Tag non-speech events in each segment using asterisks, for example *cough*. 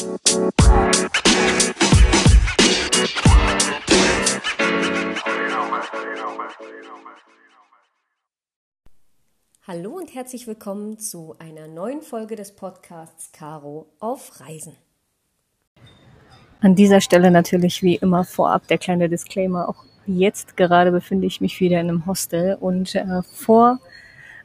Hallo und herzlich willkommen zu einer neuen Folge des Podcasts Caro auf Reisen. An dieser Stelle natürlich wie immer vorab der kleine Disclaimer. Auch jetzt gerade befinde ich mich wieder in einem Hostel und äh, vor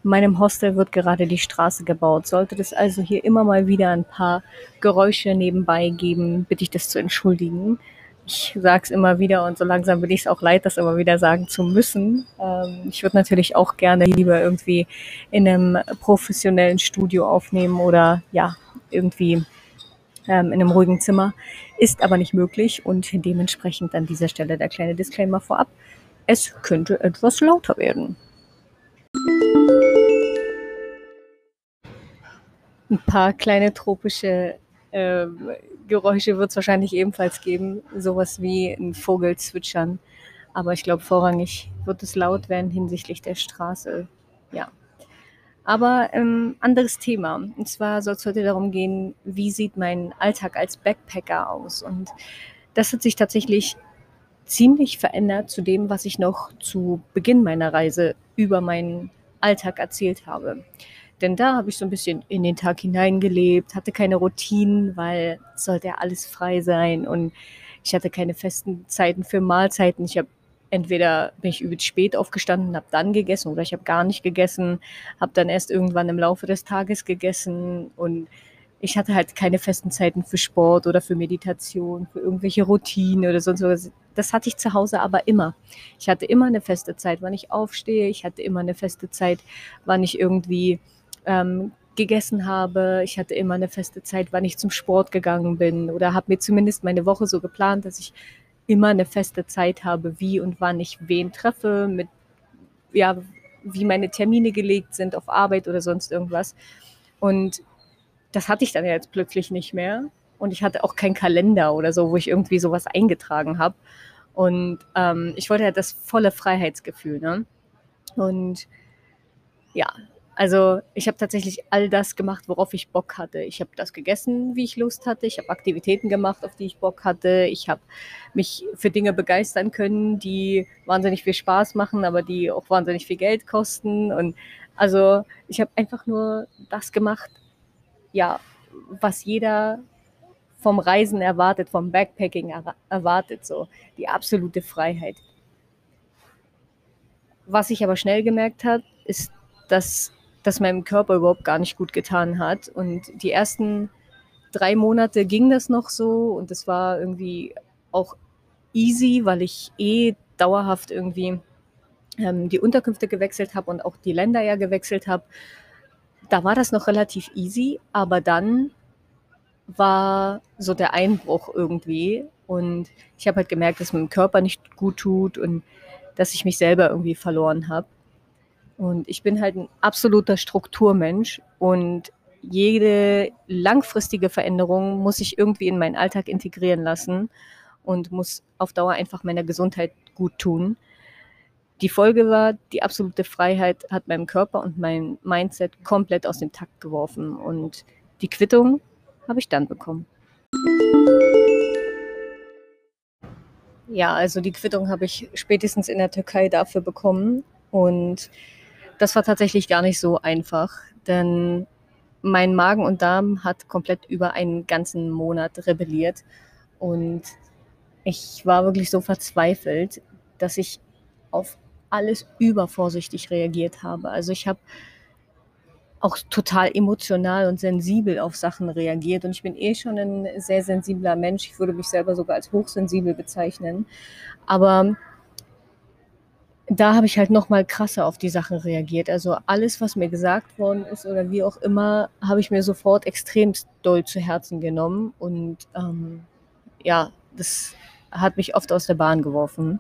meinem Hostel wird gerade die Straße gebaut. Sollte es also hier immer mal wieder ein paar Geräusche nebenbei geben, bitte ich das zu entschuldigen. Ich sage es immer wieder und so langsam bin ich es auch leid, das immer wieder sagen zu müssen. Ähm, ich würde natürlich auch gerne lieber irgendwie in einem professionellen Studio aufnehmen oder ja, irgendwie ähm, in einem ruhigen Zimmer. Ist aber nicht möglich und dementsprechend an dieser Stelle der kleine Disclaimer vorab. Es könnte etwas lauter werden. Ein paar kleine tropische äh, Geräusche wird es wahrscheinlich ebenfalls geben, sowas wie ein Vogel zwitschern. Aber ich glaube, vorrangig wird es laut werden hinsichtlich der Straße. Ja. Aber ähm, anderes Thema. Und zwar soll es heute darum gehen, wie sieht mein Alltag als Backpacker aus? Und das hat sich tatsächlich ziemlich verändert zu dem, was ich noch zu Beginn meiner Reise über meinen Alltag erzählt habe. Denn da habe ich so ein bisschen in den Tag hineingelebt, hatte keine Routinen, weil sollte ja alles frei sein und ich hatte keine festen Zeiten für Mahlzeiten. Ich habe entweder bin ich übelst spät aufgestanden, habe dann gegessen oder ich habe gar nicht gegessen, habe dann erst irgendwann im Laufe des Tages gegessen und ich hatte halt keine festen Zeiten für Sport oder für Meditation, für irgendwelche Routinen oder sonst was. Das hatte ich zu Hause aber immer. Ich hatte immer eine feste Zeit, wann ich aufstehe. Ich hatte immer eine feste Zeit, wann ich irgendwie ähm, gegessen habe. Ich hatte immer eine feste Zeit, wann ich zum Sport gegangen bin oder habe mir zumindest meine Woche so geplant, dass ich immer eine feste Zeit habe, wie und wann ich wen treffe, mit ja, wie meine Termine gelegt sind auf Arbeit oder sonst irgendwas. Und das hatte ich dann jetzt plötzlich nicht mehr. Und ich hatte auch keinen Kalender oder so, wo ich irgendwie sowas eingetragen habe. Und ähm, ich wollte halt das volle Freiheitsgefühl. Ne? Und ja, also ich habe tatsächlich all das gemacht, worauf ich Bock hatte. Ich habe das gegessen, wie ich Lust hatte. Ich habe Aktivitäten gemacht, auf die ich Bock hatte. Ich habe mich für Dinge begeistern können, die wahnsinnig viel Spaß machen, aber die auch wahnsinnig viel Geld kosten. Und also ich habe einfach nur das gemacht, ja, was jeder vom Reisen erwartet, vom Backpacking er erwartet, so die absolute Freiheit. Was ich aber schnell gemerkt habe, ist, dass das meinem Körper überhaupt gar nicht gut getan hat. Und die ersten drei Monate ging das noch so und es war irgendwie auch easy, weil ich eh dauerhaft irgendwie ähm, die Unterkünfte gewechselt habe und auch die Länder ja gewechselt habe. Da war das noch relativ easy, aber dann war so der Einbruch irgendwie und ich habe halt gemerkt, dass meinem Körper nicht gut tut und dass ich mich selber irgendwie verloren habe. Und ich bin halt ein absoluter Strukturmensch und jede langfristige Veränderung muss ich irgendwie in meinen Alltag integrieren lassen und muss auf Dauer einfach meiner Gesundheit gut tun. Die Folge war, die absolute Freiheit hat meinem Körper und mein Mindset komplett aus dem Takt geworfen und die Quittung habe ich dann bekommen. Ja, also die Quittung habe ich spätestens in der Türkei dafür bekommen und das war tatsächlich gar nicht so einfach, denn mein Magen und Darm hat komplett über einen ganzen Monat rebelliert und ich war wirklich so verzweifelt, dass ich auf alles übervorsichtig reagiert habe. Also ich habe auch total emotional und sensibel auf Sachen reagiert und ich bin eh schon ein sehr sensibler Mensch. Ich würde mich selber sogar als hochsensibel bezeichnen, aber da habe ich halt noch mal krasser auf die Sachen reagiert. Also alles, was mir gesagt worden ist oder wie auch immer, habe ich mir sofort extrem doll zu Herzen genommen und ähm, ja, das hat mich oft aus der Bahn geworfen.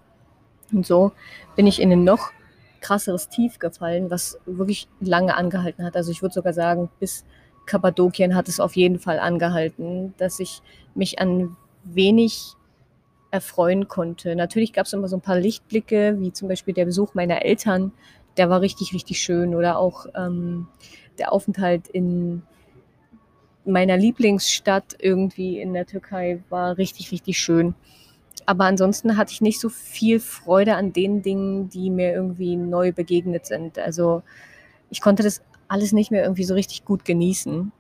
Und so bin ich in ein noch krasseres Tief gefallen, was wirklich lange angehalten hat. Also ich würde sogar sagen, bis Kappadokien hat es auf jeden Fall angehalten, dass ich mich an wenig erfreuen konnte. Natürlich gab es immer so ein paar Lichtblicke, wie zum Beispiel der Besuch meiner Eltern, der war richtig, richtig schön. Oder auch ähm, der Aufenthalt in meiner Lieblingsstadt irgendwie in der Türkei war richtig, richtig schön. Aber ansonsten hatte ich nicht so viel Freude an den Dingen, die mir irgendwie neu begegnet sind. Also ich konnte das alles nicht mehr irgendwie so richtig gut genießen.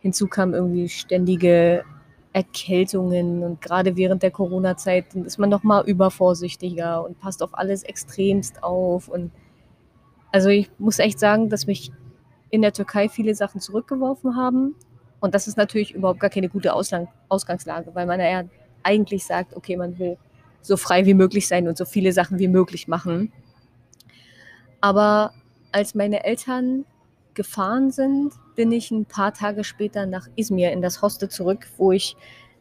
Hinzu kamen irgendwie ständige Erkältungen und gerade während der Corona-Zeit ist man noch mal übervorsichtiger und passt auf alles extremst auf. Und also ich muss echt sagen, dass mich in der Türkei viele Sachen zurückgeworfen haben. Und das ist natürlich überhaupt gar keine gute Auslang Ausgangslage, weil man ja eigentlich sagt, okay, man will so frei wie möglich sein und so viele Sachen wie möglich machen. Aber als meine Eltern gefahren sind, bin ich ein paar Tage später nach Izmir in das Hostel zurück, wo ich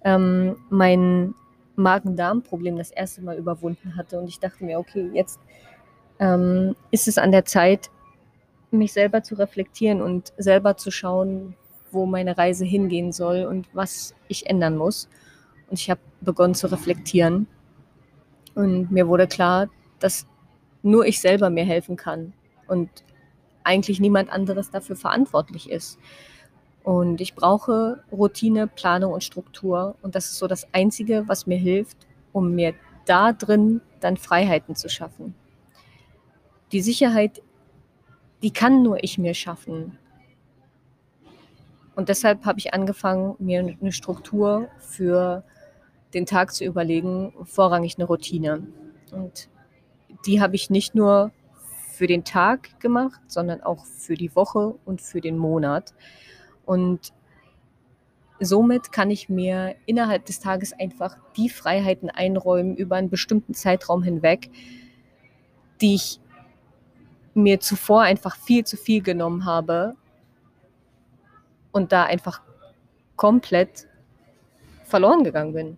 ähm, mein Magen-Darm-Problem das erste Mal überwunden hatte. Und ich dachte mir, okay, jetzt ähm, ist es an der Zeit, mich selber zu reflektieren und selber zu schauen, wo meine Reise hingehen soll und was ich ändern muss. Und ich habe begonnen zu reflektieren. Und mir wurde klar, dass nur ich selber mir helfen kann und eigentlich niemand anderes dafür verantwortlich ist. Und ich brauche Routine, Planung und Struktur. Und das ist so das Einzige, was mir hilft, um mir da drin dann Freiheiten zu schaffen. Die Sicherheit, die kann nur ich mir schaffen. Und deshalb habe ich angefangen, mir eine Struktur für den Tag zu überlegen, vorrangig eine Routine. Und die habe ich nicht nur für den Tag gemacht, sondern auch für die Woche und für den Monat. Und somit kann ich mir innerhalb des Tages einfach die Freiheiten einräumen über einen bestimmten Zeitraum hinweg, die ich mir zuvor einfach viel zu viel genommen habe und da einfach komplett verloren gegangen bin.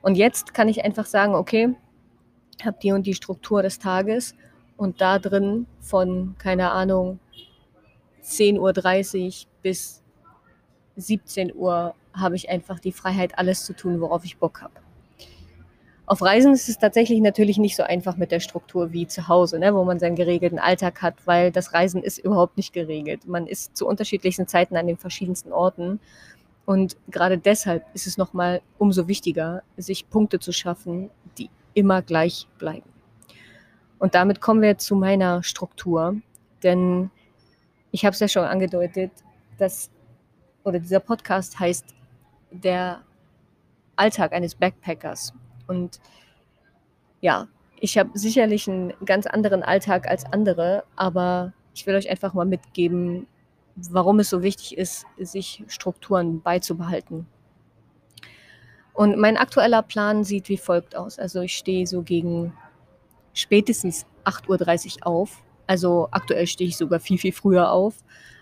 Und jetzt kann ich einfach sagen, okay, habe die und die Struktur des Tages und da drin von, keine Ahnung, 10.30 Uhr bis 17 Uhr habe ich einfach die Freiheit, alles zu tun, worauf ich Bock habe. Auf Reisen ist es tatsächlich natürlich nicht so einfach mit der Struktur wie zu Hause, ne, wo man seinen geregelten Alltag hat, weil das Reisen ist überhaupt nicht geregelt. Man ist zu unterschiedlichsten Zeiten an den verschiedensten Orten. Und gerade deshalb ist es nochmal umso wichtiger, sich Punkte zu schaffen, die immer gleich bleiben. Und damit kommen wir zu meiner Struktur, denn ich habe es ja schon angedeutet, dass oder dieser Podcast heißt der Alltag eines Backpackers. Und ja, ich habe sicherlich einen ganz anderen Alltag als andere, aber ich will euch einfach mal mitgeben, warum es so wichtig ist, sich Strukturen beizubehalten. Und mein aktueller Plan sieht wie folgt aus. Also ich stehe so gegen spätestens 8.30 Uhr auf. Also aktuell stehe ich sogar viel, viel früher auf.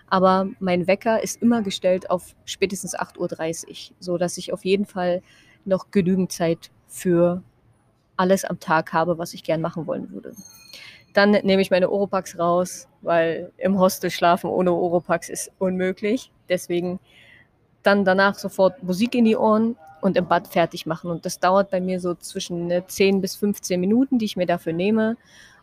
Aber mein Wecker ist immer gestellt auf spätestens 8.30 Uhr, sodass ich auf jeden Fall noch genügend Zeit für alles am Tag habe, was ich gern machen wollen würde. Dann nehme ich meine Oropax raus, weil im Hostel schlafen ohne Oropax ist unmöglich. Deswegen dann danach sofort Musik in die Ohren und im Bad fertig machen. Und das dauert bei mir so zwischen 10 ne, bis 15 Minuten, die ich mir dafür nehme.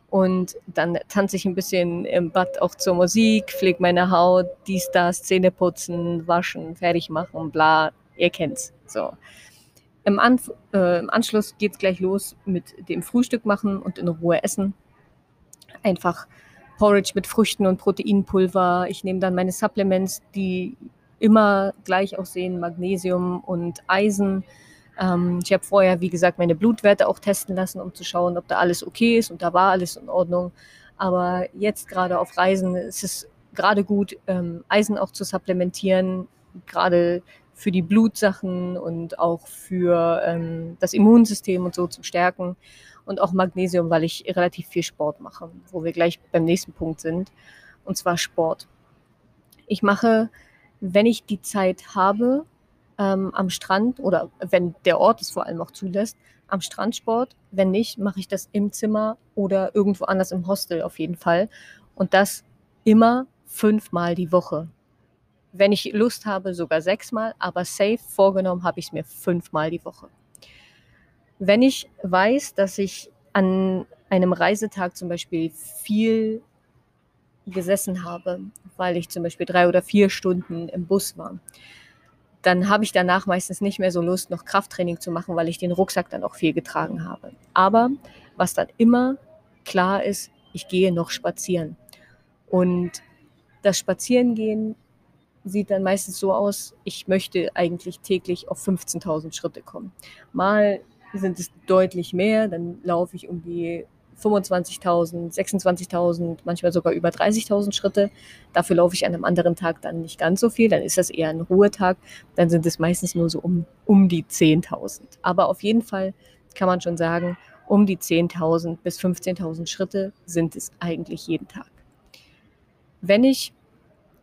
Und dann tanze ich ein bisschen im Bad auch zur Musik, pflege meine Haut, dies, das, Zähne putzen, waschen, fertig machen, bla, ihr kennt's. So. Im, An äh, Im Anschluss geht es gleich los mit dem Frühstück machen und in Ruhe essen. Einfach Porridge mit Früchten und Proteinpulver. Ich nehme dann meine Supplements, die immer gleich aussehen, Magnesium und Eisen. Ähm, ich habe vorher, wie gesagt, meine Blutwerte auch testen lassen, um zu schauen, ob da alles okay ist und da war alles in Ordnung. Aber jetzt gerade auf Reisen ist es gerade gut, ähm, Eisen auch zu supplementieren, gerade für die Blutsachen und auch für ähm, das Immunsystem und so zu stärken. Und auch Magnesium, weil ich relativ viel Sport mache, wo wir gleich beim nächsten Punkt sind, und zwar Sport. Ich mache, wenn ich die Zeit habe, ähm, am Strand oder wenn der Ort es vor allem auch zulässt, am Strand Sport. Wenn nicht, mache ich das im Zimmer oder irgendwo anders im Hostel auf jeden Fall. Und das immer fünfmal die Woche wenn ich Lust habe, sogar sechsmal, aber safe vorgenommen habe ich es mir fünfmal die Woche. Wenn ich weiß, dass ich an einem Reisetag zum Beispiel viel gesessen habe, weil ich zum Beispiel drei oder vier Stunden im Bus war, dann habe ich danach meistens nicht mehr so Lust, noch Krafttraining zu machen, weil ich den Rucksack dann auch viel getragen habe. Aber was dann immer klar ist, ich gehe noch spazieren. Und das Spazierengehen sieht dann meistens so aus, ich möchte eigentlich täglich auf 15.000 Schritte kommen. Mal sind es deutlich mehr, dann laufe ich um die 25.000, 26.000, manchmal sogar über 30.000 Schritte. Dafür laufe ich an einem anderen Tag dann nicht ganz so viel, dann ist das eher ein Ruhetag, dann sind es meistens nur so um, um die 10.000. Aber auf jeden Fall kann man schon sagen, um die 10.000 bis 15.000 Schritte sind es eigentlich jeden Tag. Wenn ich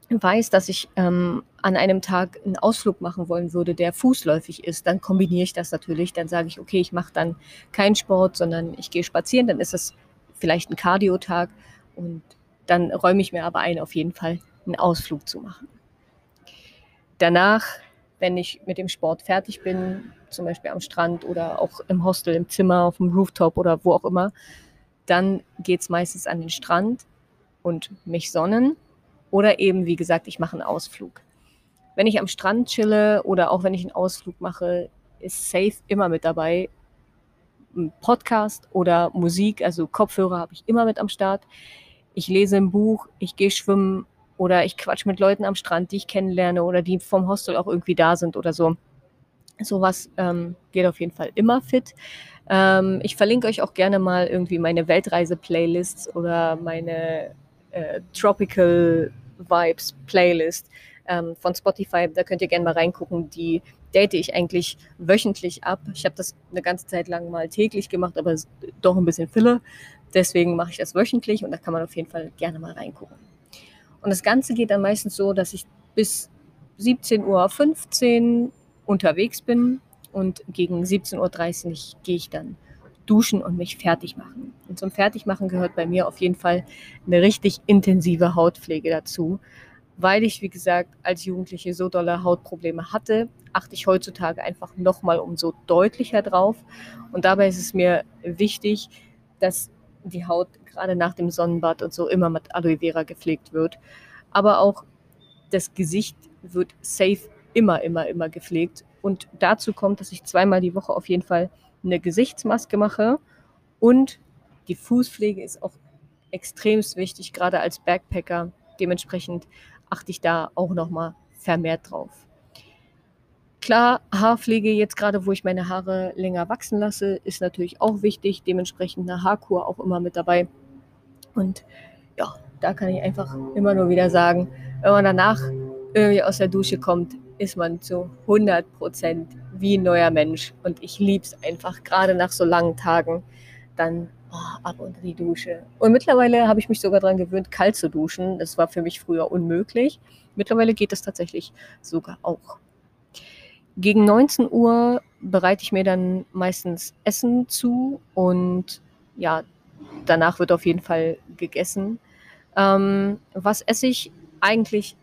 weiß, dass ich ähm, an einem Tag einen Ausflug machen wollen würde, der fußläufig ist, dann kombiniere ich das natürlich. Dann sage ich, okay, ich mache dann keinen Sport, sondern ich gehe spazieren. Dann ist es vielleicht ein Cardio-Tag und dann räume ich mir aber ein, auf jeden Fall einen Ausflug zu machen. Danach, wenn ich mit dem Sport fertig bin, zum Beispiel am Strand oder auch im Hostel, im Zimmer, auf dem Rooftop oder wo auch immer, dann geht es meistens an den Strand und mich sonnen oder eben, wie gesagt, ich mache einen Ausflug. Wenn ich am Strand chille oder auch wenn ich einen Ausflug mache, ist Safe immer mit dabei. Ein Podcast oder Musik, also Kopfhörer habe ich immer mit am Start. Ich lese ein Buch, ich gehe schwimmen oder ich quatsch mit Leuten am Strand, die ich kennenlerne oder die vom Hostel auch irgendwie da sind oder so. Sowas ähm, geht auf jeden Fall immer fit. Ähm, ich verlinke euch auch gerne mal irgendwie meine Weltreise-Playlists oder meine äh, Tropical Vibes Playlist ähm, von Spotify. Da könnt ihr gerne mal reingucken. Die date ich eigentlich wöchentlich ab. Ich habe das eine ganze Zeit lang mal täglich gemacht, aber doch ein bisschen Filler. Deswegen mache ich das wöchentlich und da kann man auf jeden Fall gerne mal reingucken. Und das Ganze geht dann meistens so, dass ich bis 17.15 Uhr unterwegs bin und gegen 17.30 Uhr gehe ich dann duschen und mich fertig machen. Und zum Fertigmachen gehört bei mir auf jeden Fall eine richtig intensive Hautpflege dazu. Weil ich, wie gesagt, als Jugendliche so dolle Hautprobleme hatte, achte ich heutzutage einfach nochmal umso deutlicher drauf. Und dabei ist es mir wichtig, dass die Haut gerade nach dem Sonnenbad und so immer mit Aloe Vera gepflegt wird. Aber auch das Gesicht wird safe immer, immer, immer gepflegt. Und dazu kommt, dass ich zweimal die Woche auf jeden Fall eine Gesichtsmaske mache und die Fußpflege ist auch extremst wichtig, gerade als Backpacker. Dementsprechend achte ich da auch nochmal vermehrt drauf. Klar, Haarpflege jetzt gerade, wo ich meine Haare länger wachsen lasse, ist natürlich auch wichtig. Dementsprechend eine Haarkur auch immer mit dabei. Und ja, da kann ich einfach immer nur wieder sagen, wenn man danach irgendwie aus der Dusche kommt, ist man zu 100 Prozent wie ein neuer Mensch. Und ich liebe es einfach, gerade nach so langen Tagen, dann oh, ab unter die Dusche. Und mittlerweile habe ich mich sogar daran gewöhnt, kalt zu duschen. Das war für mich früher unmöglich. Mittlerweile geht es tatsächlich sogar auch. Gegen 19 Uhr bereite ich mir dann meistens Essen zu und ja, danach wird auf jeden Fall gegessen. Ähm, was esse ich? Eigentlich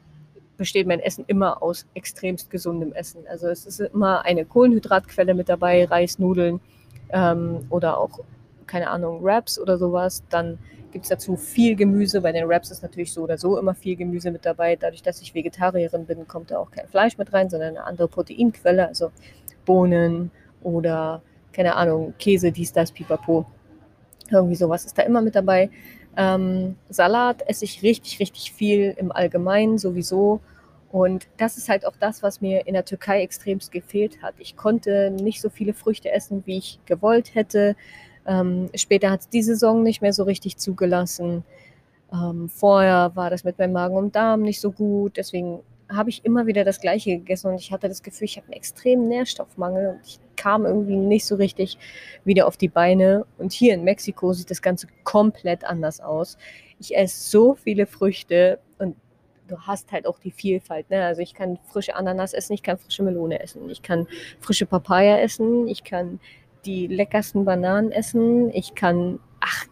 besteht mein Essen immer aus extremst gesundem Essen. Also es ist immer eine Kohlenhydratquelle mit dabei, Reis, Nudeln ähm, oder auch, keine Ahnung, Wraps oder sowas. Dann gibt es dazu viel Gemüse. Bei den Wraps ist natürlich so oder so immer viel Gemüse mit dabei. Dadurch, dass ich Vegetarierin bin, kommt da auch kein Fleisch mit rein, sondern eine andere Proteinquelle, also Bohnen oder, keine Ahnung, Käse, dies, das, pipapo. Irgendwie sowas ist da immer mit dabei. Ähm, Salat esse ich richtig, richtig viel im Allgemeinen sowieso. Und das ist halt auch das, was mir in der Türkei extremst gefehlt hat. Ich konnte nicht so viele Früchte essen, wie ich gewollt hätte. Ähm, später hat es die Saison nicht mehr so richtig zugelassen. Ähm, vorher war das mit meinem Magen und Darm nicht so gut. Deswegen habe ich immer wieder das Gleiche gegessen und ich hatte das Gefühl, ich habe einen extremen Nährstoffmangel und ich kam irgendwie nicht so richtig wieder auf die Beine. Und hier in Mexiko sieht das Ganze komplett anders aus. Ich esse so viele Früchte und du hast halt auch die Vielfalt. Ne? Also ich kann frische Ananas essen, ich kann frische Melone essen, ich kann frische Papaya essen, ich kann die leckersten Bananen essen, ich kann, ach,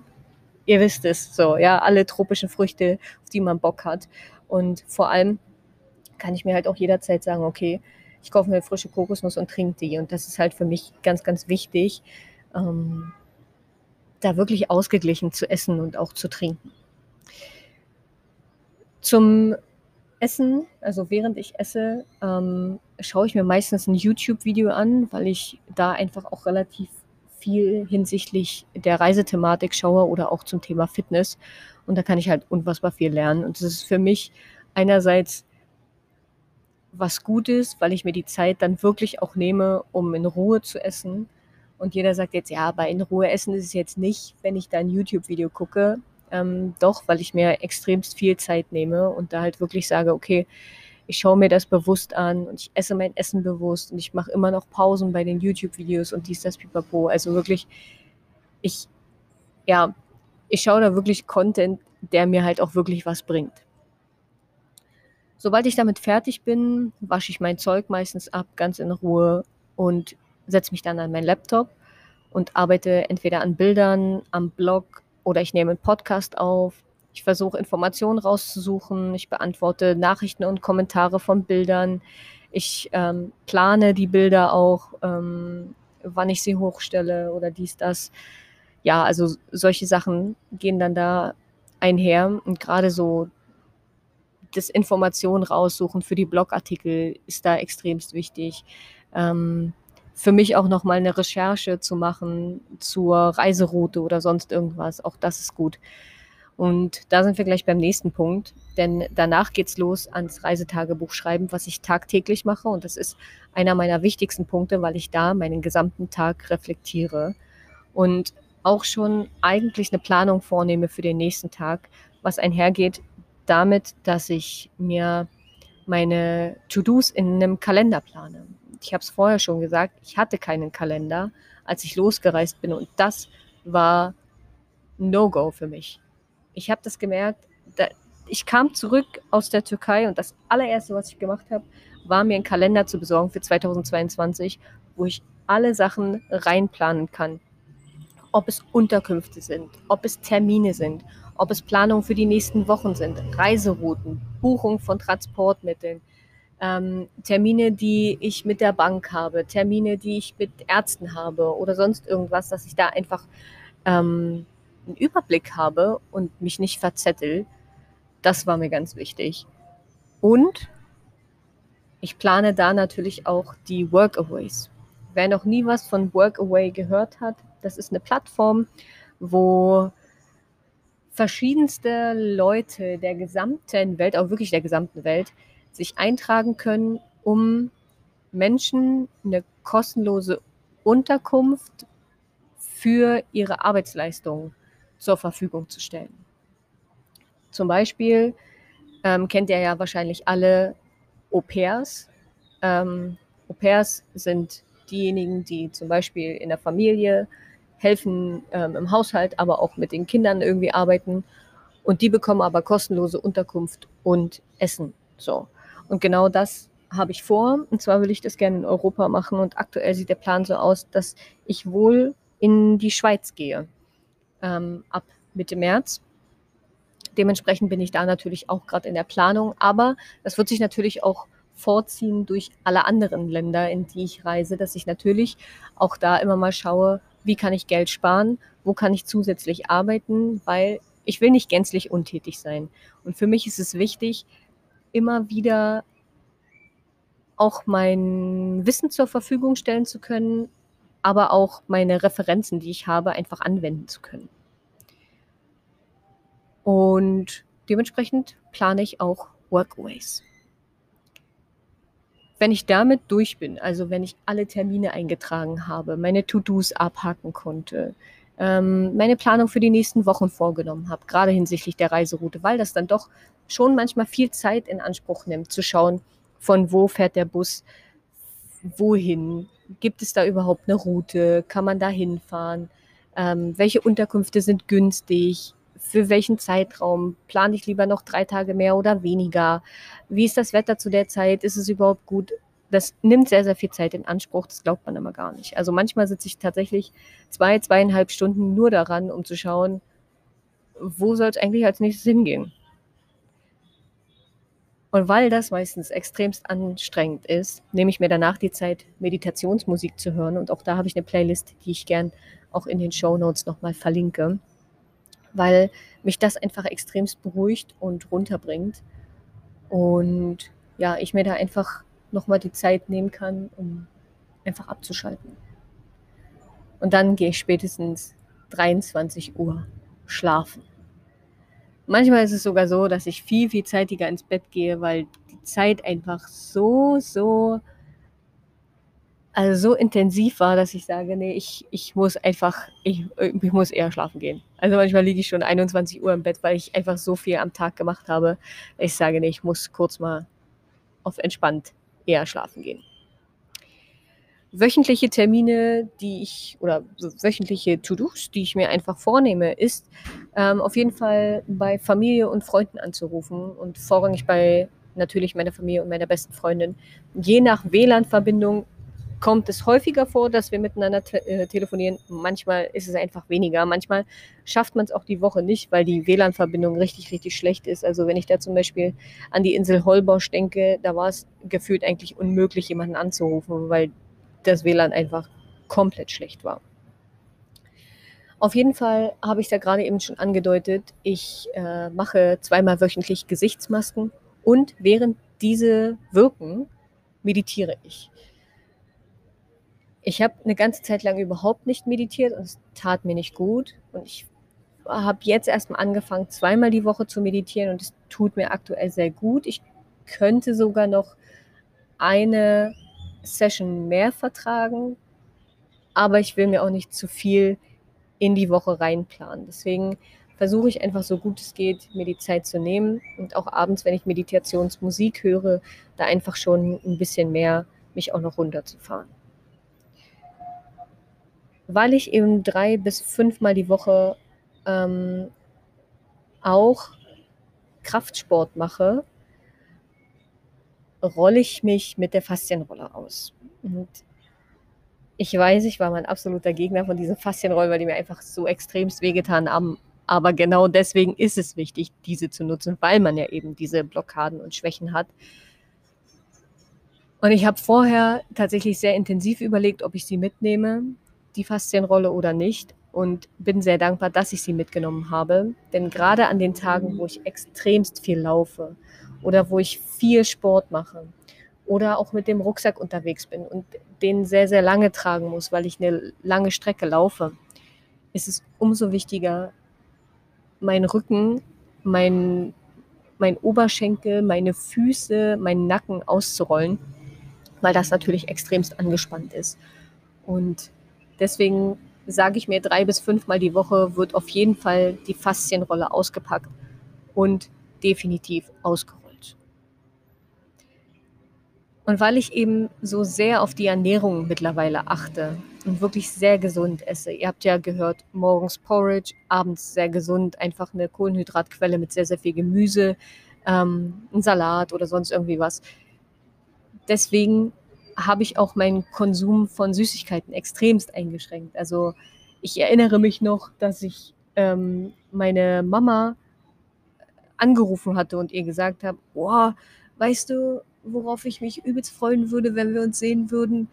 ihr wisst es, so, ja, alle tropischen Früchte, auf die man Bock hat. Und vor allem kann ich mir halt auch jederzeit sagen, okay, ich kaufe mir frische Kokosnuss und trinke die. Und das ist halt für mich ganz, ganz wichtig, ähm, da wirklich ausgeglichen zu essen und auch zu trinken. Zum Essen, also während ich esse, ähm, schaue ich mir meistens ein YouTube-Video an, weil ich da einfach auch relativ viel hinsichtlich der Reisethematik schaue oder auch zum Thema Fitness. Und da kann ich halt unfassbar viel lernen. Und das ist für mich einerseits was Gutes, weil ich mir die Zeit dann wirklich auch nehme, um in Ruhe zu essen. Und jeder sagt jetzt, ja, aber in Ruhe essen ist es jetzt nicht, wenn ich da ein YouTube-Video gucke. Ähm, doch, weil ich mir extremst viel Zeit nehme und da halt wirklich sage, okay, ich schaue mir das bewusst an und ich esse mein Essen bewusst und ich mache immer noch Pausen bei den YouTube-Videos und dies, das, pipapo. Also wirklich, ich, ja, ich schaue da wirklich Content, der mir halt auch wirklich was bringt. Sobald ich damit fertig bin, wasche ich mein Zeug meistens ab, ganz in Ruhe und setze mich dann an meinen Laptop und arbeite entweder an Bildern, am Blog oder ich nehme einen Podcast auf ich versuche Informationen rauszusuchen. Ich beantworte Nachrichten und Kommentare von Bildern. Ich ähm, plane die Bilder auch, ähm, wann ich sie hochstelle oder dies, das. Ja, also solche Sachen gehen dann da einher. Und gerade so das Informationen raussuchen für die Blogartikel ist da extremst wichtig. Ähm, für mich auch nochmal eine Recherche zu machen zur Reiseroute oder sonst irgendwas. Auch das ist gut. Und da sind wir gleich beim nächsten Punkt, denn danach geht's los ans Reisetagebuch schreiben, was ich tagtäglich mache. Und das ist einer meiner wichtigsten Punkte, weil ich da meinen gesamten Tag reflektiere und auch schon eigentlich eine Planung vornehme für den nächsten Tag, was einhergeht damit, dass ich mir meine To-Dos in einem Kalender plane. Ich habe es vorher schon gesagt, ich hatte keinen Kalender, als ich losgereist bin und das war No-Go für mich ich habe das gemerkt, da, ich kam zurück aus der Türkei und das allererste, was ich gemacht habe, war mir einen Kalender zu besorgen für 2022, wo ich alle Sachen reinplanen kann. Ob es Unterkünfte sind, ob es Termine sind, ob es Planungen für die nächsten Wochen sind, Reiserouten, Buchung von Transportmitteln, ähm, Termine, die ich mit der Bank habe, Termine, die ich mit Ärzten habe oder sonst irgendwas, dass ich da einfach ähm, einen Überblick habe und mich nicht verzettel. Das war mir ganz wichtig. Und ich plane da natürlich auch die Workaways. Wer noch nie was von Workaway gehört hat, das ist eine Plattform, wo verschiedenste Leute der gesamten Welt, auch wirklich der gesamten Welt, sich eintragen können, um Menschen eine kostenlose Unterkunft für ihre Arbeitsleistung zur Verfügung zu stellen. Zum Beispiel ähm, kennt ihr ja wahrscheinlich alle Au-pairs. Ähm, Au-pairs sind diejenigen, die zum Beispiel in der Familie helfen, ähm, im Haushalt, aber auch mit den Kindern irgendwie arbeiten. Und die bekommen aber kostenlose Unterkunft und Essen. So. Und genau das habe ich vor. Und zwar will ich das gerne in Europa machen. Und aktuell sieht der Plan so aus, dass ich wohl in die Schweiz gehe ähm, ab Mitte März. Dementsprechend bin ich da natürlich auch gerade in der Planung, aber das wird sich natürlich auch vorziehen durch alle anderen Länder, in die ich reise, dass ich natürlich auch da immer mal schaue, wie kann ich Geld sparen, wo kann ich zusätzlich arbeiten, weil ich will nicht gänzlich untätig sein. Und für mich ist es wichtig, immer wieder auch mein Wissen zur Verfügung stellen zu können, aber auch meine Referenzen, die ich habe, einfach anwenden zu können. Und dementsprechend plane ich auch Workaways. Wenn ich damit durch bin, also wenn ich alle Termine eingetragen habe, meine To-Dos abhaken konnte, ähm, meine Planung für die nächsten Wochen vorgenommen habe, gerade hinsichtlich der Reiseroute, weil das dann doch schon manchmal viel Zeit in Anspruch nimmt, zu schauen, von wo fährt der Bus, wohin, gibt es da überhaupt eine Route, kann man da hinfahren, ähm, welche Unterkünfte sind günstig, für welchen Zeitraum? Plane ich lieber noch drei Tage mehr oder weniger? Wie ist das Wetter zu der Zeit? Ist es überhaupt gut? Das nimmt sehr, sehr viel Zeit in Anspruch. Das glaubt man immer gar nicht. Also manchmal sitze ich tatsächlich zwei, zweieinhalb Stunden nur daran, um zu schauen, wo soll es eigentlich als nächstes hingehen? Und weil das meistens extremst anstrengend ist, nehme ich mir danach die Zeit, Meditationsmusik zu hören. Und auch da habe ich eine Playlist, die ich gern auch in den Show Notes nochmal verlinke weil mich das einfach extremst beruhigt und runterbringt. Und ja, ich mir da einfach nochmal die Zeit nehmen kann, um einfach abzuschalten. Und dann gehe ich spätestens 23 Uhr schlafen. Manchmal ist es sogar so, dass ich viel, viel zeitiger ins Bett gehe, weil die Zeit einfach so, so, also so intensiv war, dass ich sage, nee, ich, ich muss einfach, ich, ich muss eher schlafen gehen. Also manchmal liege ich schon 21 Uhr im Bett, weil ich einfach so viel am Tag gemacht habe. Ich sage, nee, ich muss kurz mal auf entspannt eher schlafen gehen wöchentliche Termine, die ich oder wöchentliche To-Dos, die ich mir einfach vornehme, ist ähm, auf jeden Fall bei Familie und Freunden anzurufen und vorrangig bei natürlich meiner Familie und meiner besten Freundin. Je nach WLAN-Verbindung kommt es häufiger vor, dass wir miteinander te äh, telefonieren. Manchmal ist es einfach weniger. Manchmal schafft man es auch die Woche nicht, weil die WLAN-Verbindung richtig, richtig schlecht ist. Also wenn ich da zum Beispiel an die Insel Holbosch denke, da war es gefühlt eigentlich unmöglich, jemanden anzurufen, weil das WLAN einfach komplett schlecht war. Auf jeden Fall habe ich da gerade eben schon angedeutet, ich äh, mache zweimal wöchentlich Gesichtsmasken und während diese wirken, meditiere ich. Ich habe eine ganze Zeit lang überhaupt nicht meditiert und es tat mir nicht gut. Und ich habe jetzt erstmal angefangen, zweimal die Woche zu meditieren und es tut mir aktuell sehr gut. Ich könnte sogar noch eine Session mehr vertragen, aber ich will mir auch nicht zu viel in die Woche reinplanen. Deswegen versuche ich einfach so gut es geht, mir die Zeit zu nehmen und auch abends, wenn ich Meditationsmusik höre, da einfach schon ein bisschen mehr mich auch noch runterzufahren. Weil ich eben drei bis fünfmal die Woche ähm, auch Kraftsport mache, rolle ich mich mit der Faszienrolle aus. Und ich weiß, ich war mein absoluter Gegner von diesen Faszienrollen, weil die mir einfach so extremst wehgetan haben. Aber genau deswegen ist es wichtig, diese zu nutzen, weil man ja eben diese Blockaden und Schwächen hat. Und ich habe vorher tatsächlich sehr intensiv überlegt, ob ich sie mitnehme, die Faszienrolle oder nicht. Und bin sehr dankbar, dass ich sie mitgenommen habe. Denn gerade an den Tagen, wo ich extremst viel laufe oder wo ich viel Sport mache oder auch mit dem Rucksack unterwegs bin und den sehr, sehr lange tragen muss, weil ich eine lange Strecke laufe, ist es umso wichtiger, mein Rücken, mein, mein Oberschenkel, meine Füße, meinen Nacken auszurollen, weil das natürlich extremst angespannt ist. Und deswegen sage ich mir, drei bis fünfmal die Woche wird auf jeden Fall die Faszienrolle ausgepackt und definitiv ausgerollt. Und weil ich eben so sehr auf die Ernährung mittlerweile achte und wirklich sehr gesund esse, ihr habt ja gehört, morgens Porridge, abends sehr gesund, einfach eine Kohlenhydratquelle mit sehr, sehr viel Gemüse, ähm, ein Salat oder sonst irgendwie was. Deswegen habe ich auch meinen Konsum von Süßigkeiten extremst eingeschränkt. Also ich erinnere mich noch, dass ich ähm, meine Mama angerufen hatte und ihr gesagt habe, boah, weißt du, worauf ich mich übelst freuen würde, wenn wir uns sehen würden,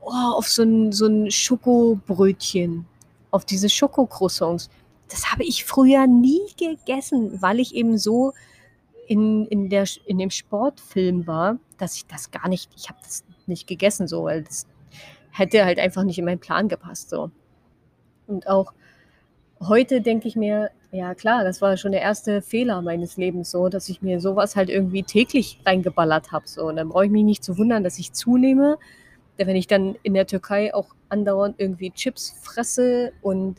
oh, auf so ein, so ein Schokobrötchen, auf diese Schokocroissants. Das habe ich früher nie gegessen, weil ich eben so in, in, der, in dem Sportfilm war, dass ich das gar nicht, ich habe das nicht gegessen, so, weil das hätte halt einfach nicht in meinen Plan gepasst. So. Und auch heute denke ich mir, ja klar, das war schon der erste Fehler meines Lebens so, dass ich mir sowas halt irgendwie täglich reingeballert habe. So. Und dann brauche ich mich nicht zu wundern, dass ich zunehme. Denn wenn ich dann in der Türkei auch andauernd irgendwie Chips fresse und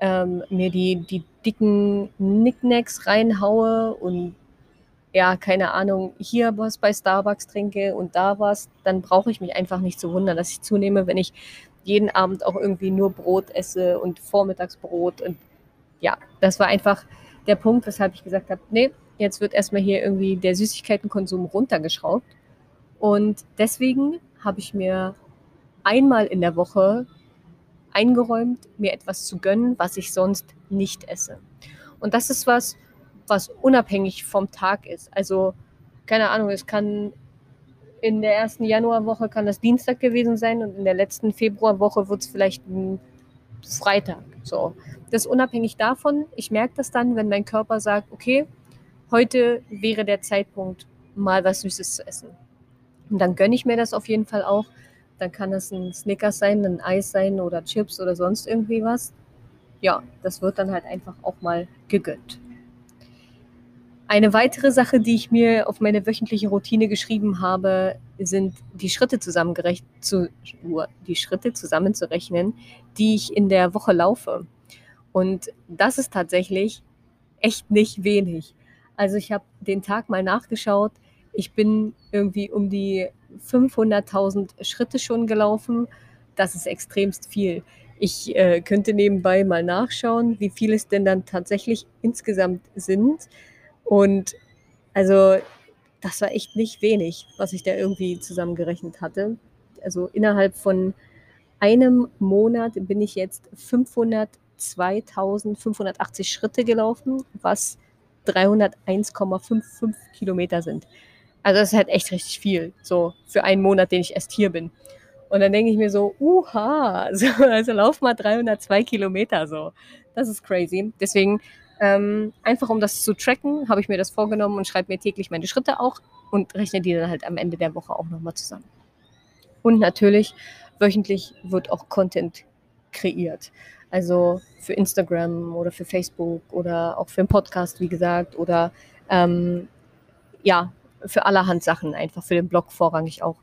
ähm, mir die, die dicken Nicknacks reinhaue und ja, keine Ahnung, hier was bei Starbucks trinke und da was, dann brauche ich mich einfach nicht zu wundern, dass ich zunehme, wenn ich jeden Abend auch irgendwie nur Brot esse und Vormittagsbrot. Und ja, das war einfach der Punkt, weshalb ich gesagt habe, nee, jetzt wird erstmal hier irgendwie der Süßigkeitenkonsum runtergeschraubt. Und deswegen habe ich mir einmal in der Woche eingeräumt, mir etwas zu gönnen, was ich sonst nicht esse. Und das ist was, was unabhängig vom Tag ist. Also, keine Ahnung, es kann in der ersten Januarwoche kann das Dienstag gewesen sein und in der letzten Februarwoche wird es vielleicht ein Freitag. So. Das ist unabhängig davon. Ich merke das dann, wenn mein Körper sagt, okay, heute wäre der Zeitpunkt, mal was Süßes zu essen. Und dann gönne ich mir das auf jeden Fall auch. Dann kann es ein Snickers sein, ein Eis sein oder Chips oder sonst irgendwie was. Ja, das wird dann halt einfach auch mal gegönnt. Eine weitere Sache, die ich mir auf meine wöchentliche Routine geschrieben habe, sind die Schritte, zusammengerecht, zu, die Schritte zusammenzurechnen, die ich in der Woche laufe. Und das ist tatsächlich echt nicht wenig. Also ich habe den Tag mal nachgeschaut. Ich bin irgendwie um die 500.000 Schritte schon gelaufen. Das ist extremst viel. Ich äh, könnte nebenbei mal nachschauen, wie viel es denn dann tatsächlich insgesamt sind. Und also das war echt nicht wenig, was ich da irgendwie zusammengerechnet hatte. Also innerhalb von einem Monat bin ich jetzt 502.580 Schritte gelaufen, was 301,55 Kilometer sind. Also das ist halt echt richtig viel, so für einen Monat, den ich erst hier bin. Und dann denke ich mir so, uha, *laughs* so, also lauf mal 302 Kilometer so. Das ist crazy. Deswegen ähm, einfach um das zu tracken, habe ich mir das vorgenommen und schreibe mir täglich meine Schritte auch und rechne die dann halt am Ende der Woche auch nochmal zusammen. Und natürlich, wöchentlich wird auch Content kreiert. Also für Instagram oder für Facebook oder auch für einen Podcast, wie gesagt, oder ähm, ja, für allerhand Sachen, einfach für den Blog vorrangig auch.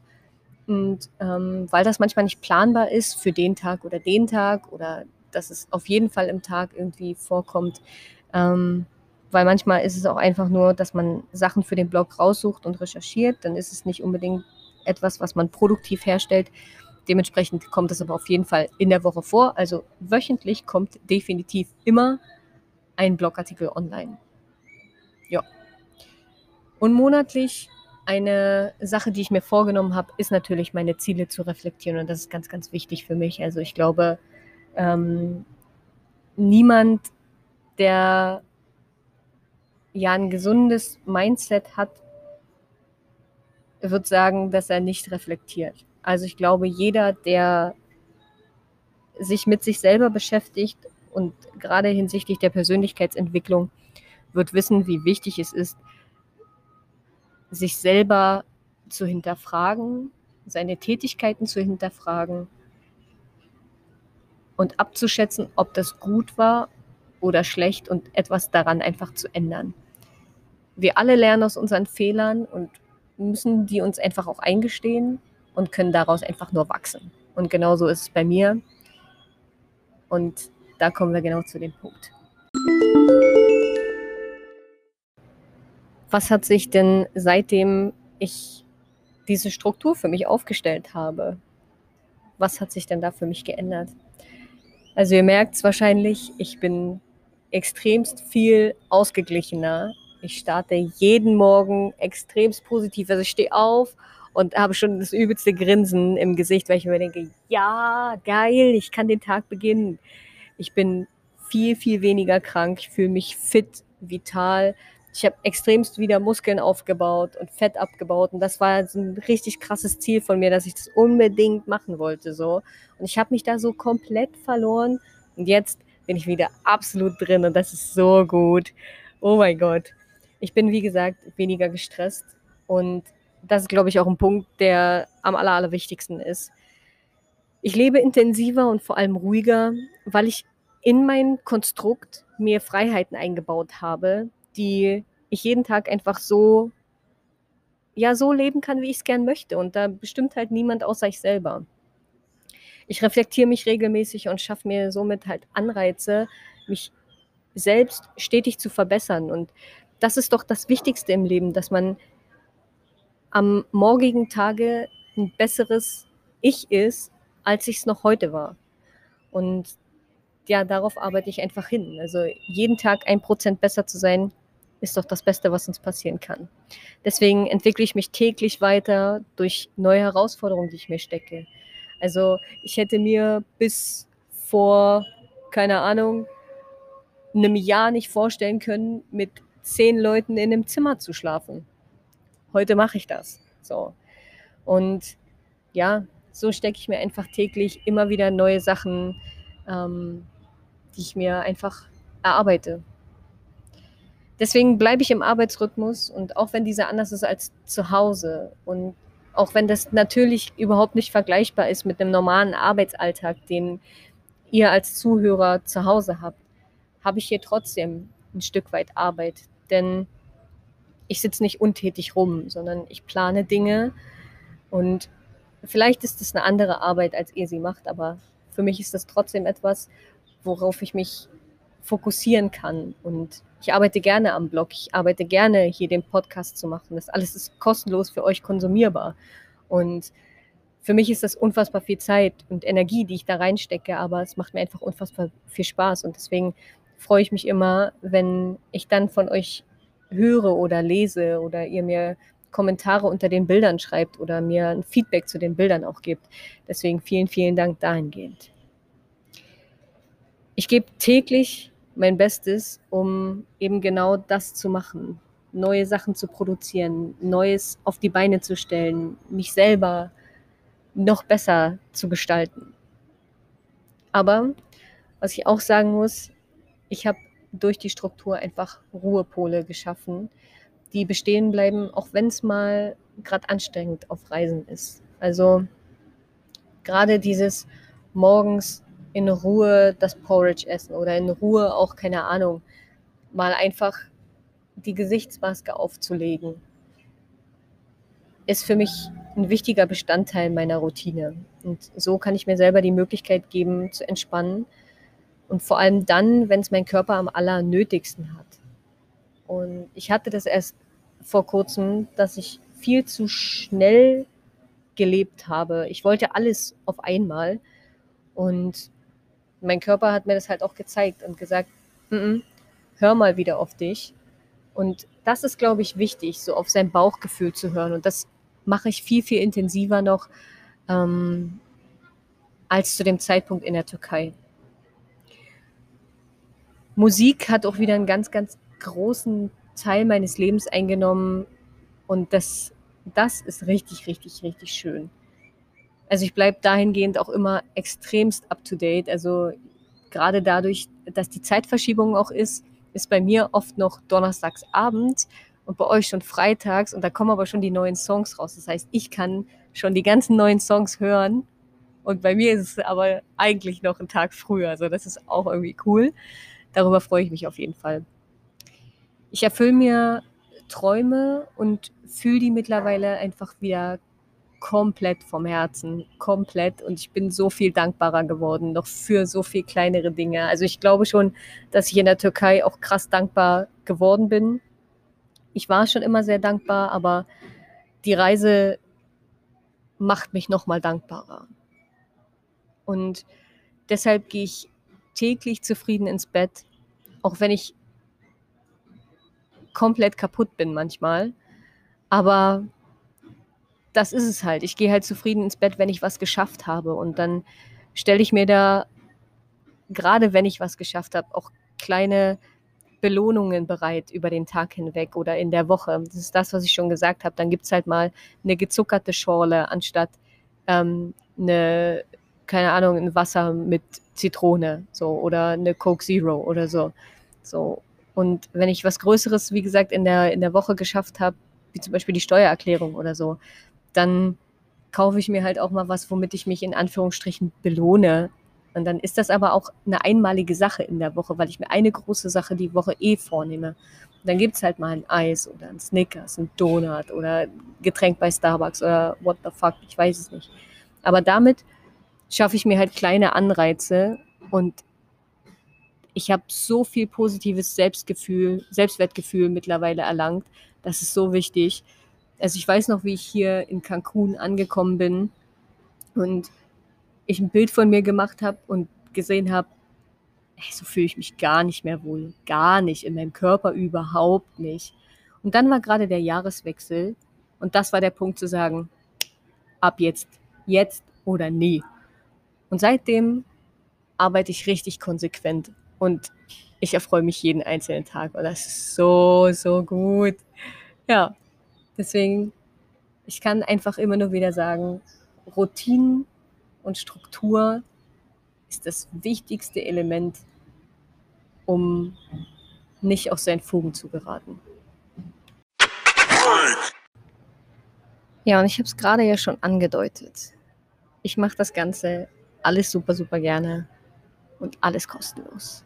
Und ähm, weil das manchmal nicht planbar ist für den Tag oder den Tag oder dass es auf jeden Fall im Tag irgendwie vorkommt, ähm, weil manchmal ist es auch einfach nur, dass man Sachen für den Blog raussucht und recherchiert. Dann ist es nicht unbedingt etwas, was man produktiv herstellt. Dementsprechend kommt es aber auf jeden Fall in der Woche vor. Also wöchentlich kommt definitiv immer ein Blogartikel online. Ja. Und monatlich eine Sache, die ich mir vorgenommen habe, ist natürlich meine Ziele zu reflektieren. Und das ist ganz, ganz wichtig für mich. Also ich glaube, ähm, niemand der ja ein gesundes Mindset hat, wird sagen, dass er nicht reflektiert. Also ich glaube, jeder, der sich mit sich selber beschäftigt und gerade hinsichtlich der Persönlichkeitsentwicklung, wird wissen, wie wichtig es ist, sich selber zu hinterfragen, seine Tätigkeiten zu hinterfragen und abzuschätzen, ob das gut war oder schlecht und etwas daran einfach zu ändern. Wir alle lernen aus unseren Fehlern und müssen die uns einfach auch eingestehen und können daraus einfach nur wachsen. Und genauso ist es bei mir. Und da kommen wir genau zu dem Punkt. Was hat sich denn seitdem ich diese Struktur für mich aufgestellt habe, was hat sich denn da für mich geändert? Also ihr merkt es wahrscheinlich, ich bin extremst viel ausgeglichener. Ich starte jeden Morgen extremst positiv. Also ich stehe auf und habe schon das übelste Grinsen im Gesicht, weil ich mir denke, ja, geil, ich kann den Tag beginnen. Ich bin viel, viel weniger krank. Ich fühle mich fit, vital. Ich habe extremst wieder Muskeln aufgebaut und Fett abgebaut. Und das war so ein richtig krasses Ziel von mir, dass ich das unbedingt machen wollte. So. Und ich habe mich da so komplett verloren. Und jetzt bin ich wieder absolut drin und das ist so gut. Oh mein Gott. Ich bin, wie gesagt, weniger gestresst und das ist, glaube ich, auch ein Punkt, der am aller, allerwichtigsten ist. Ich lebe intensiver und vor allem ruhiger, weil ich in mein Konstrukt mir Freiheiten eingebaut habe, die ich jeden Tag einfach so, ja, so leben kann, wie ich es gern möchte. Und da bestimmt halt niemand außer ich selber ich reflektiere mich regelmäßig und schaffe mir somit halt Anreize, mich selbst stetig zu verbessern. Und das ist doch das Wichtigste im Leben, dass man am morgigen Tage ein besseres Ich ist, als ich es noch heute war. Und ja, darauf arbeite ich einfach hin. Also jeden Tag ein Prozent besser zu sein, ist doch das Beste, was uns passieren kann. Deswegen entwickle ich mich täglich weiter durch neue Herausforderungen, die ich mir stecke. Also ich hätte mir bis vor, keine Ahnung, einem Jahr nicht vorstellen können, mit zehn Leuten in einem Zimmer zu schlafen. Heute mache ich das. So. Und ja, so stecke ich mir einfach täglich immer wieder neue Sachen, ähm, die ich mir einfach erarbeite. deswegen bleibe ich im Arbeitsrhythmus und auch wenn dieser anders ist als zu Hause und auch wenn das natürlich überhaupt nicht vergleichbar ist mit einem normalen Arbeitsalltag, den ihr als Zuhörer zu Hause habt, habe ich hier trotzdem ein Stück weit Arbeit. Denn ich sitze nicht untätig rum, sondern ich plane Dinge und vielleicht ist es eine andere Arbeit, als ihr sie macht, aber für mich ist das trotzdem etwas, worauf ich mich fokussieren kann. Und ich arbeite gerne am Blog, ich arbeite gerne hier den Podcast zu machen. Das alles ist kostenlos für euch konsumierbar. Und für mich ist das unfassbar viel Zeit und Energie, die ich da reinstecke, aber es macht mir einfach unfassbar viel Spaß. Und deswegen freue ich mich immer, wenn ich dann von euch höre oder lese oder ihr mir Kommentare unter den Bildern schreibt oder mir ein Feedback zu den Bildern auch gibt. Deswegen vielen, vielen Dank dahingehend. Ich gebe täglich mein Bestes, um eben genau das zu machen, neue Sachen zu produzieren, Neues auf die Beine zu stellen, mich selber noch besser zu gestalten. Aber was ich auch sagen muss, ich habe durch die Struktur einfach Ruhepole geschaffen, die bestehen bleiben, auch wenn es mal gerade anstrengend auf Reisen ist. Also gerade dieses morgens in Ruhe das Porridge essen oder in Ruhe auch, keine Ahnung, mal einfach die Gesichtsmaske aufzulegen, ist für mich ein wichtiger Bestandteil meiner Routine. Und so kann ich mir selber die Möglichkeit geben, zu entspannen und vor allem dann, wenn es mein Körper am allernötigsten hat. Und ich hatte das erst vor kurzem, dass ich viel zu schnell gelebt habe. Ich wollte alles auf einmal. Und mein Körper hat mir das halt auch gezeigt und gesagt, N -n, hör mal wieder auf dich. Und das ist, glaube ich, wichtig, so auf sein Bauchgefühl zu hören. Und das mache ich viel, viel intensiver noch ähm, als zu dem Zeitpunkt in der Türkei. Musik hat auch wieder einen ganz, ganz großen Teil meines Lebens eingenommen und das, das ist richtig, richtig, richtig schön. Also ich bleibe dahingehend auch immer extremst up-to-date. Also gerade dadurch, dass die Zeitverschiebung auch ist, ist bei mir oft noch donnerstags abends und bei euch schon freitags und da kommen aber schon die neuen Songs raus. Das heißt, ich kann schon die ganzen neuen Songs hören und bei mir ist es aber eigentlich noch ein Tag früher. Also das ist auch irgendwie cool. Darüber freue ich mich auf jeden Fall. Ich erfülle mir Träume und fühle die mittlerweile einfach wieder komplett vom Herzen, komplett. Und ich bin so viel dankbarer geworden, noch für so viel kleinere Dinge. Also ich glaube schon, dass ich in der Türkei auch krass dankbar geworden bin. Ich war schon immer sehr dankbar, aber die Reise macht mich noch mal dankbarer. Und deshalb gehe ich täglich zufrieden ins Bett, auch wenn ich komplett kaputt bin manchmal. Aber das ist es halt. Ich gehe halt zufrieden ins Bett, wenn ich was geschafft habe. Und dann stelle ich mir da, gerade wenn ich was geschafft habe, auch kleine Belohnungen bereit über den Tag hinweg oder in der Woche. Das ist das, was ich schon gesagt habe. Dann gibt es halt mal eine gezuckerte Schorle anstatt ähm, eine, keine Ahnung, ein Wasser mit Zitrone so oder eine Coke Zero oder so. So. Und wenn ich was Größeres, wie gesagt, in der, in der Woche geschafft habe, wie zum Beispiel die Steuererklärung oder so, dann kaufe ich mir halt auch mal was, womit ich mich in Anführungsstrichen belohne. Und dann ist das aber auch eine einmalige Sache in der Woche, weil ich mir eine große Sache die Woche eh vornehme. Und dann gibt es halt mal ein Eis oder ein Snickers, ein Donut oder Getränk bei Starbucks oder what the fuck, ich weiß es nicht. Aber damit schaffe ich mir halt kleine Anreize und ich habe so viel positives Selbstgefühl, Selbstwertgefühl mittlerweile erlangt. Das ist so wichtig. Also ich weiß noch, wie ich hier in Cancun angekommen bin und ich ein Bild von mir gemacht habe und gesehen habe, so fühle ich mich gar nicht mehr wohl. Gar nicht. In meinem Körper überhaupt nicht. Und dann war gerade der Jahreswechsel und das war der Punkt zu sagen, ab jetzt, jetzt oder nie. Und seitdem arbeite ich richtig konsequent und ich erfreue mich jeden einzelnen Tag und das ist so, so gut. Ja, deswegen, ich kann einfach immer nur wieder sagen, Routinen und Struktur ist das wichtigste Element, um nicht aus seinen Fugen zu geraten. Ja, und ich habe es gerade ja schon angedeutet. Ich mache das Ganze alles super, super gerne und alles kostenlos.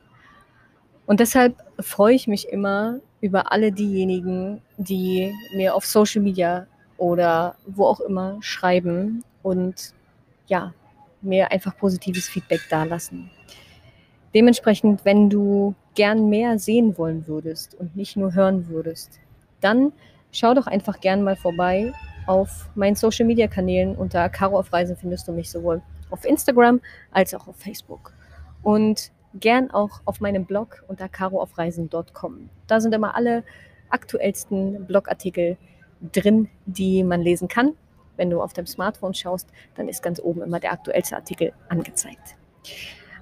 Und deshalb freue ich mich immer über alle diejenigen, die mir auf Social Media oder wo auch immer schreiben und ja, mir einfach positives Feedback dalassen. Dementsprechend, wenn du gern mehr sehen wollen würdest und nicht nur hören würdest, dann schau doch einfach gern mal vorbei auf meinen Social Media Kanälen. Unter Caro auf Reisen findest du mich sowohl auf Instagram als auch auf Facebook. Und gern auch auf meinem Blog unter caroaufreisen.com. Da sind immer alle aktuellsten Blogartikel drin, die man lesen kann. Wenn du auf deinem Smartphone schaust, dann ist ganz oben immer der aktuellste Artikel angezeigt.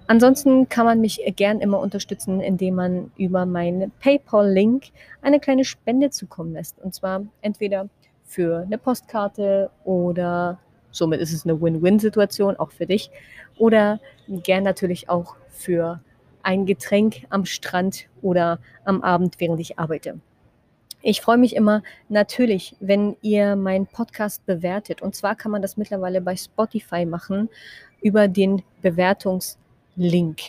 Ansonsten kann man mich gern immer unterstützen, indem man über meinen PayPal-Link eine kleine Spende zukommen lässt. Und zwar entweder für eine Postkarte oder somit ist es eine Win-Win-Situation auch für dich oder gern natürlich auch für ein Getränk am Strand oder am Abend, während ich arbeite. Ich freue mich immer natürlich, wenn ihr meinen Podcast bewertet. Und zwar kann man das mittlerweile bei Spotify machen über den Bewertungslink.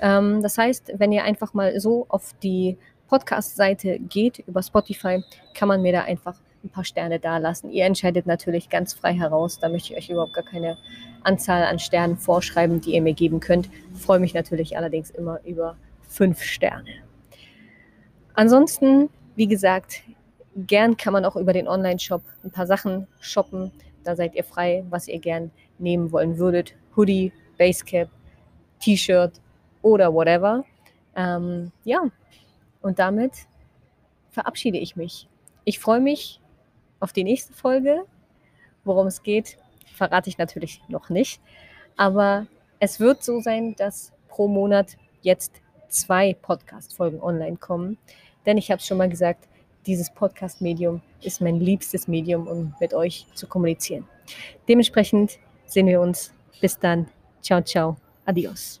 Ähm, das heißt, wenn ihr einfach mal so auf die Podcast-Seite geht über Spotify, kann man mir da einfach ein paar Sterne dalassen. Ihr entscheidet natürlich ganz frei heraus. Da möchte ich euch überhaupt gar keine Anzahl an Sternen vorschreiben, die ihr mir geben könnt. freue mich natürlich allerdings immer über fünf Sterne. Ansonsten, wie gesagt, gern kann man auch über den Online-Shop ein paar Sachen shoppen. Da seid ihr frei, was ihr gern nehmen wollen würdet. Hoodie, Basecap, T-Shirt oder whatever. Ähm, ja, und damit verabschiede ich mich. Ich freue mich auf die nächste Folge. Worum es geht, verrate ich natürlich noch nicht. Aber es wird so sein, dass pro Monat jetzt zwei Podcast-Folgen online kommen. Denn ich habe es schon mal gesagt, dieses Podcast-Medium ist mein liebstes Medium, um mit euch zu kommunizieren. Dementsprechend sehen wir uns. Bis dann. Ciao, ciao. Adios.